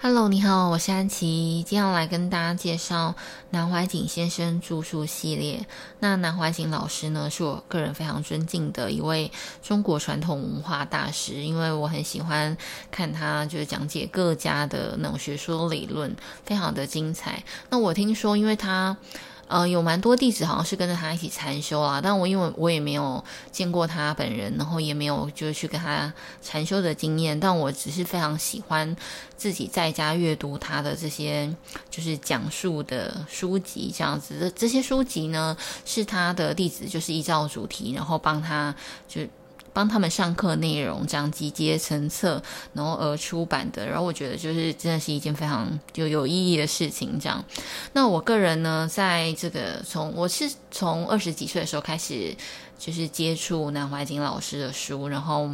Hello，你好，我是安琪，今天要来跟大家介绍南怀瑾先生著述系列。那南怀瑾老师呢，是我个人非常尊敬的一位中国传统文化大师，因为我很喜欢看他就是讲解各家的那种学说理论，非常的精彩。那我听说，因为他。呃，有蛮多弟子好像是跟着他一起禅修啊，但我因为我也没有见过他本人，然后也没有就是去跟他禅修的经验，但我只是非常喜欢自己在家阅读他的这些就是讲述的书籍这样子的。这些书籍呢，是他的弟子就是依照主题，然后帮他就。帮他们上课内容这样集结成册，然后而出版的。然后我觉得就是真的是一件非常就有意义的事情。这样，那我个人呢，在这个从我是从二十几岁的时候开始。就是接触南怀瑾老师的书，然后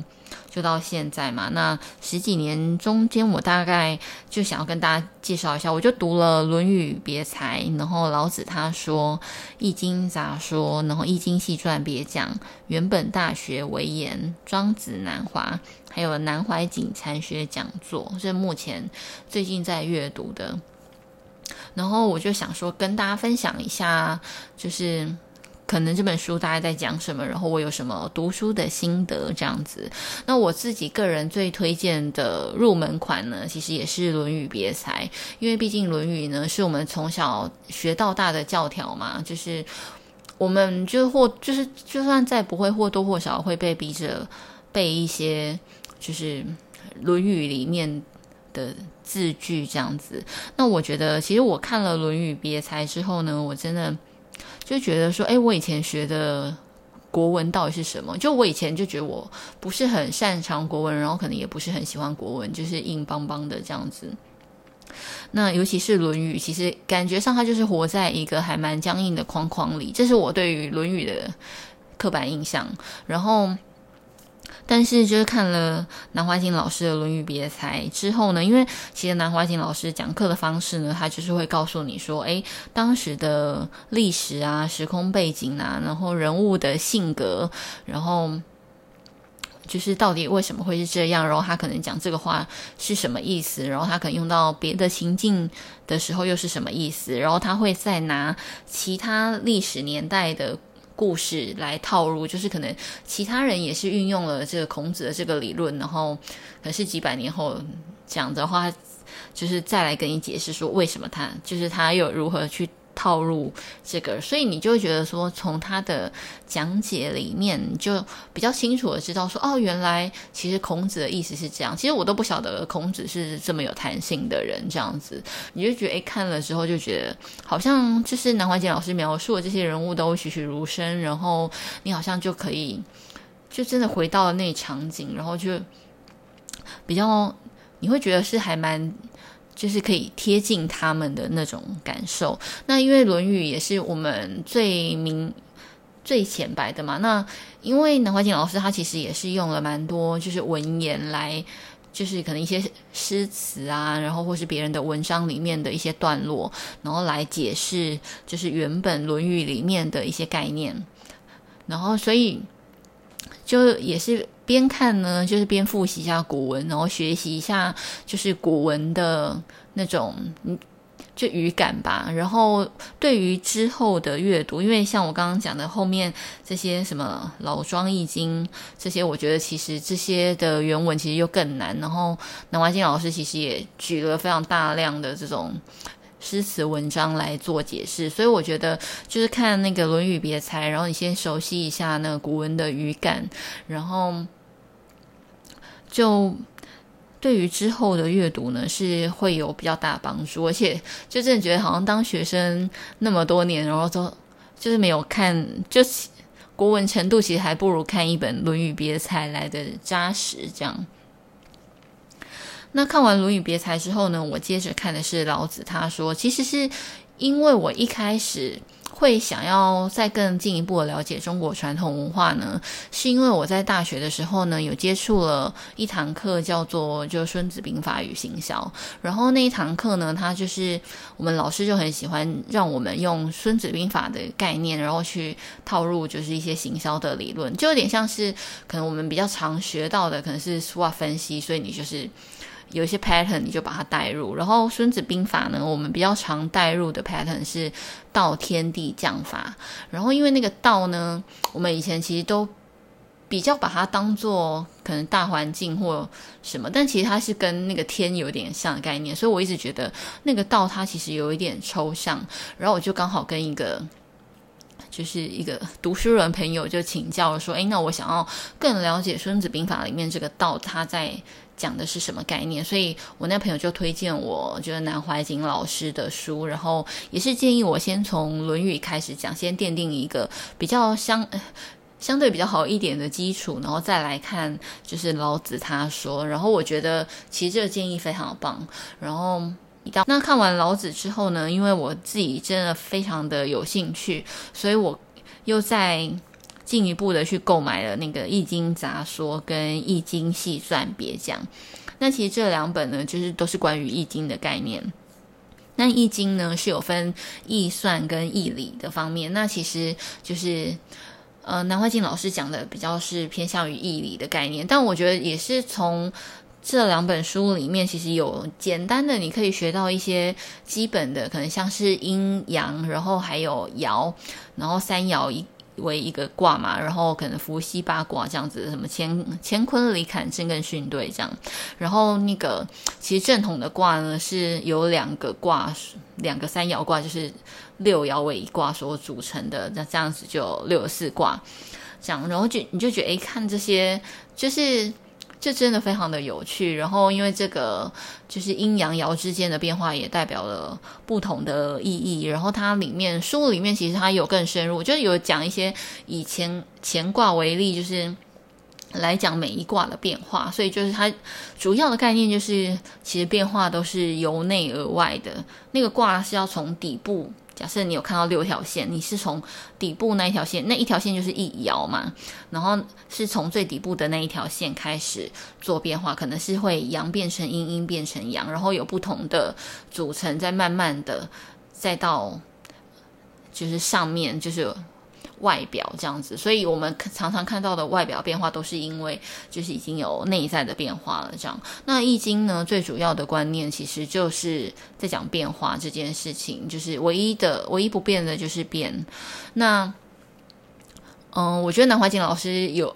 就到现在嘛。那十几年中间，我大概就想要跟大家介绍一下，我就读了《论语别裁》，然后老子他说《易经杂说》，然后《易经细传别讲》，原本大学微言，庄子南华，还有南怀瑾禅学讲座，是目前最近在阅读的。然后我就想说，跟大家分享一下，就是。可能这本书大概在讲什么，然后我有什么读书的心得这样子。那我自己个人最推荐的入门款呢，其实也是《论语别裁》，因为毕竟《论语》呢是我们从小学到大的教条嘛，就是我们就或就是就算再不会，或多或少会被逼着背一些，就是《论语》里面的字句这样子。那我觉得，其实我看了《论语别裁》之后呢，我真的。就觉得说，哎，我以前学的国文到底是什么？就我以前就觉得我不是很擅长国文，然后可能也不是很喜欢国文，就是硬邦邦的这样子。那尤其是《论语》，其实感觉上它就是活在一个还蛮僵硬的框框里，这是我对于《论语》的刻板印象。然后。但是，就是看了南怀瑾老师的《论语别裁》之后呢，因为其实南怀瑾老师讲课的方式呢，他就是会告诉你说，哎，当时的历史啊、时空背景啊，然后人物的性格，然后就是到底为什么会是这样，然后他可能讲这个话是什么意思，然后他可能用到别的情境的时候又是什么意思，然后他会再拿其他历史年代的。故事来套路，就是可能其他人也是运用了这个孔子的这个理论，然后可是几百年后讲的话，就是再来跟你解释说为什么他就是他又如何去。套入这个，所以你就会觉得说，从他的讲解里面，就比较清楚的知道说，哦，原来其实孔子的意思是这样。其实我都不晓得孔子是这么有弹性的人，这样子，你就觉得，哎，看了之后就觉得，好像就是南怀瑾老师描述的这些人物都栩栩如生，然后你好像就可以，就真的回到了那场景，然后就比较，你会觉得是还蛮。就是可以贴近他们的那种感受。那因为《论语》也是我们最明、最浅白的嘛。那因为南怀瑾老师他其实也是用了蛮多就是文言来，就是可能一些诗词啊，然后或是别人的文章里面的一些段落，然后来解释就是原本《论语》里面的一些概念。然后所以就也是。边看呢，就是边复习一下古文，然后学习一下就是古文的那种嗯，就语感吧。然后对于之后的阅读，因为像我刚刚讲的后面这些什么《老庄易经》这些，我觉得其实这些的原文其实又更难。然后南怀瑾老师其实也举了非常大量的这种。诗词文章来做解释，所以我觉得就是看那个《论语别裁》，然后你先熟悉一下那个古文的语感，然后就对于之后的阅读呢是会有比较大的帮助，而且就真的觉得好像当学生那么多年，然后都就是没有看，就国文程度其实还不如看一本《论语别裁》来的扎实，这样。那看完《论语别裁》之后呢，我接着看的是老子。他说，其实是因为我一开始会想要再更进一步的了解中国传统文化呢，是因为我在大学的时候呢，有接触了一堂课，叫做就《孙子兵法与行销》。然后那一堂课呢，他就是我们老师就很喜欢让我们用《孙子兵法》的概念，然后去套入就是一些行销的理论，就有点像是可能我们比较常学到的，可能是 SWOT 分析，所以你就是。有一些 pattern 你就把它带入，然后《孙子兵法》呢，我们比较常带入的 pattern 是道天地将法。然后因为那个道呢，我们以前其实都比较把它当做可能大环境或什么，但其实它是跟那个天有点像的概念，所以我一直觉得那个道它其实有一点抽象。然后我就刚好跟一个就是一个读书人朋友就请教说，诶，那我想要更了解《孙子兵法》里面这个道，它在。讲的是什么概念？所以我那朋友就推荐我，就是南怀瑾老师的书，然后也是建议我先从《论语》开始讲，先奠定一个比较相 相对比较好一点的基础，然后再来看就是老子他说。然后我觉得其实这个建议非常棒。然后那看完老子之后呢，因为我自己真的非常的有兴趣，所以我又在。进一步的去购买了那个《易经杂说》跟《易经细算别讲》，那其实这两本呢，就是都是关于易经的概念。那易经呢是有分易算跟易理的方面，那其实就是呃南怀瑾老师讲的比较是偏向于易理的概念，但我觉得也是从这两本书里面，其实有简单的你可以学到一些基本的，可能像是阴阳，然后还有爻，然后三爻一。为一个卦嘛，然后可能伏羲八卦这样子，什么乾乾坤离坎震艮巽兑这样，然后那个其实正统的卦呢是由两个卦，两个三爻卦，就是六爻为一卦所组成的，那这样子就六十四卦，这样，然后就你就觉得哎，看这些就是。这真的非常的有趣，然后因为这个就是阴阳爻之间的变化也代表了不同的意义，然后它里面书里面其实它有更深入，就是有讲一些以前乾卦为例，就是来讲每一卦的变化，所以就是它主要的概念就是其实变化都是由内而外的，那个卦是要从底部。假设你有看到六条线，你是从底部那一条线，那一条线就是一爻嘛，然后是从最底部的那一条线开始做变化，可能是会阳变成阴，阴变成阳，然后有不同的组成，再慢慢的再到就是上面就是。外表这样子，所以我们常常看到的外表变化，都是因为就是已经有内在的变化了。这样，那《易经》呢，最主要的观念其实就是在讲变化这件事情，就是唯一的、唯一不变的就是变。那，嗯，我觉得南怀瑾老师有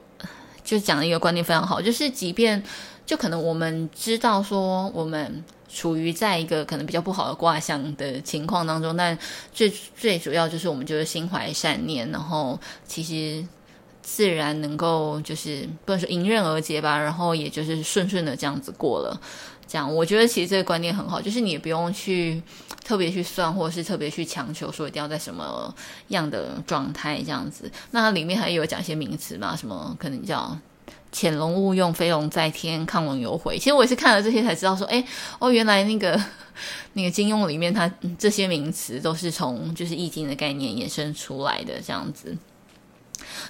就讲的一个观念非常好，就是即便就可能我们知道说我们。处于在一个可能比较不好的卦象的情况当中，但最最主要就是我们就是心怀善念，然后其实自然能够就是不能说迎刃而解吧，然后也就是顺顺的这样子过了。这样我觉得其实这个观念很好，就是你也不用去特别去算，或者是特别去强求说一定要在什么样的状态这样子。那它里面还有讲一些名词嘛，什么可能叫。潜龙勿用，飞龙在天，亢龙有悔。其实我也是看了这些才知道说，哎哦，原来那个 那个金庸里面，它这些名词都是从就是易经的概念衍生出来的这样子。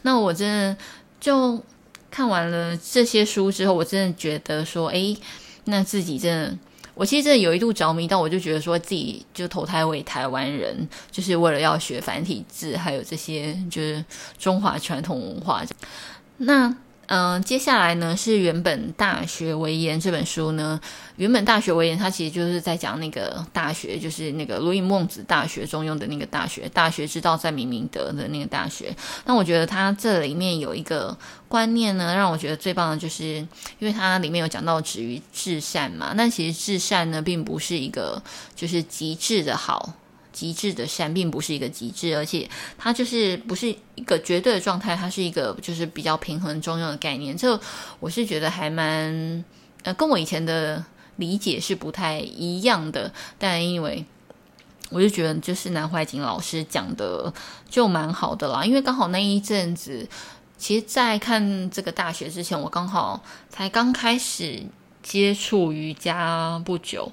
那我真的就看完了这些书之后，我真的觉得说，哎，那自己真的，我其实真的有一度着迷到，我就觉得说自己就投胎为台湾人，就是为了要学繁体字，还有这些就是中华传统文化。那。嗯、接下来呢是原本《大学为言》这本书呢。原本《大学为言》它其实就是在讲那个大学，就是那个《论语孟子》大学中用的那个大学，大学之道在明明德的那个大学。那我觉得它这里面有一个观念呢，让我觉得最棒的就是，因为它里面有讲到止于至善嘛。那其实至善呢，并不是一个就是极致的好。极致的善并不是一个极致，而且它就是不是一个绝对的状态，它是一个就是比较平衡中庸的概念。这我是觉得还蛮呃，跟我以前的理解是不太一样的。但因为我就觉得就是南怀瑾老师讲的就蛮好的啦，因为刚好那一阵子，其实在看这个大学之前，我刚好才刚开始接触瑜伽不久。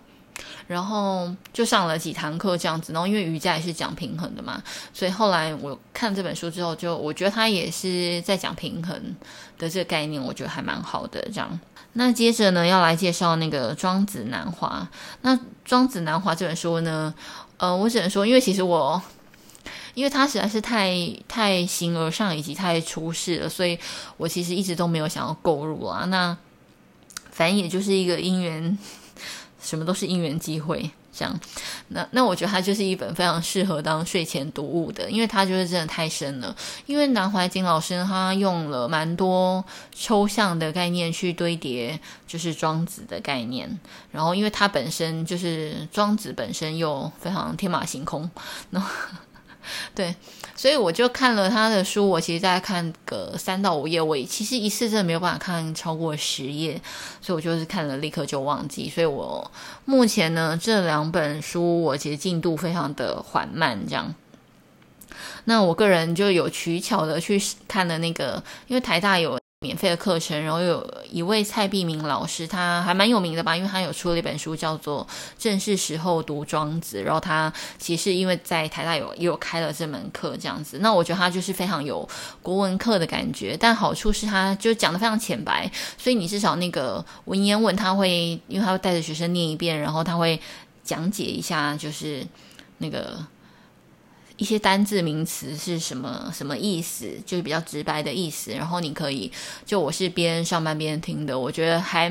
然后就上了几堂课这样子，然后因为瑜伽也是讲平衡的嘛，所以后来我看这本书之后，就我觉得他也是在讲平衡的这个概念，我觉得还蛮好的。这样，那接着呢，要来介绍那个《庄子南华》。那《庄子南华》这本书呢，呃，我只能说，因为其实我，因为它实在是太太形而上以及太出世了，所以我其实一直都没有想要购入啊。那反正也就是一个因缘。什么都是因缘机会。这样，那那我觉得它就是一本非常适合当睡前读物的，因为它就是真的太深了。因为南怀瑾老师他用了蛮多抽象的概念去堆叠，就是庄子的概念。然后，因为他本身就是庄子本身又非常天马行空，那。对，所以我就看了他的书。我其实在看个三到五页，我其实一次真的没有办法看超过十页，所以我就是看了立刻就忘记。所以我目前呢，这两本书我其实进度非常的缓慢，这样。那我个人就有取巧的去看了那个，因为台大有。免费的课程，然后有一位蔡碧明老师，他还蛮有名的吧，因为他有出了一本书叫做《正是时候读庄子》，然后他其实因为在台大有也有开了这门课这样子，那我觉得他就是非常有国文课的感觉，但好处是他就讲的非常浅白，所以你至少那个文言文他会，因为他会带着学生念一遍，然后他会讲解一下，就是那个。一些单字名词是什么什么意思，就是比较直白的意思。然后你可以，就我是边上班边听的，我觉得还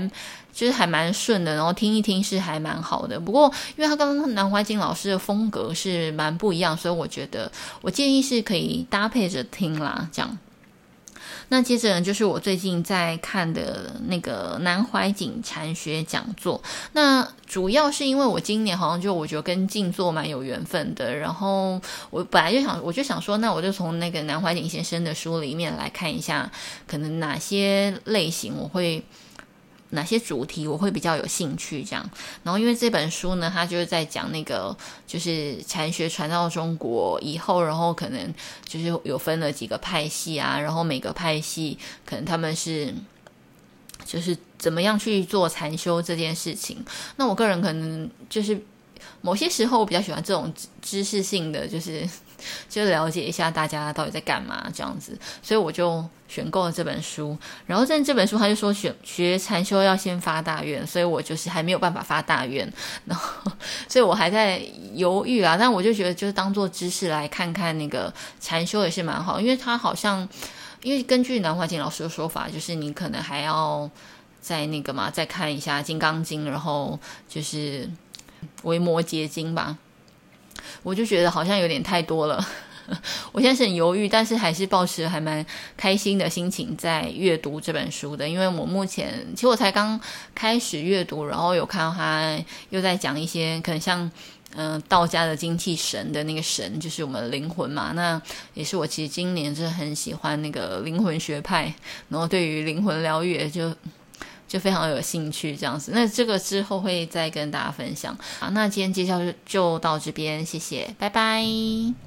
就是还蛮顺的。然后听一听是还蛮好的。不过，因为他跟南怀瑾老师的风格是蛮不一样，所以我觉得我建议是可以搭配着听啦，这样。那接着呢，就是我最近在看的那个南怀瑾禅学讲座。那主要是因为我今年好像就我觉得跟静坐蛮有缘分的。然后我本来就想，我就想说，那我就从那个南怀瑾先生的书里面来看一下，可能哪些类型我会。哪些主题我会比较有兴趣？这样，然后因为这本书呢，它就是在讲那个，就是禅学传到中国以后，然后可能就是有分了几个派系啊，然后每个派系可能他们是就是怎么样去做禅修这件事情。那我个人可能就是某些时候我比较喜欢这种知识性的，就是。就了解一下大家到底在干嘛这样子，所以我就选购了这本书。然后在这本书，他就说学学禅修要先发大愿，所以我就是还没有办法发大愿，然后所以我还在犹豫啊。但我就觉得，就是当做知识来看看那个禅修也是蛮好，因为他好像，因为根据南怀瑾老师的说法，就是你可能还要再那个嘛，再看一下《金刚经》，然后就是《维摩詰经》吧。我就觉得好像有点太多了，我现在是很犹豫，但是还是抱持还蛮开心的心情在阅读这本书的，因为我目前其实我才刚开始阅读，然后有看到他又在讲一些可能像嗯、道家的精气神的那个神，就是我们的灵魂嘛，那也是我其实今年是很喜欢那个灵魂学派，然后对于灵魂疗愈就。就非常有兴趣这样子，那这个之后会再跟大家分享。好，那今天介绍就到这边，谢谢，拜拜。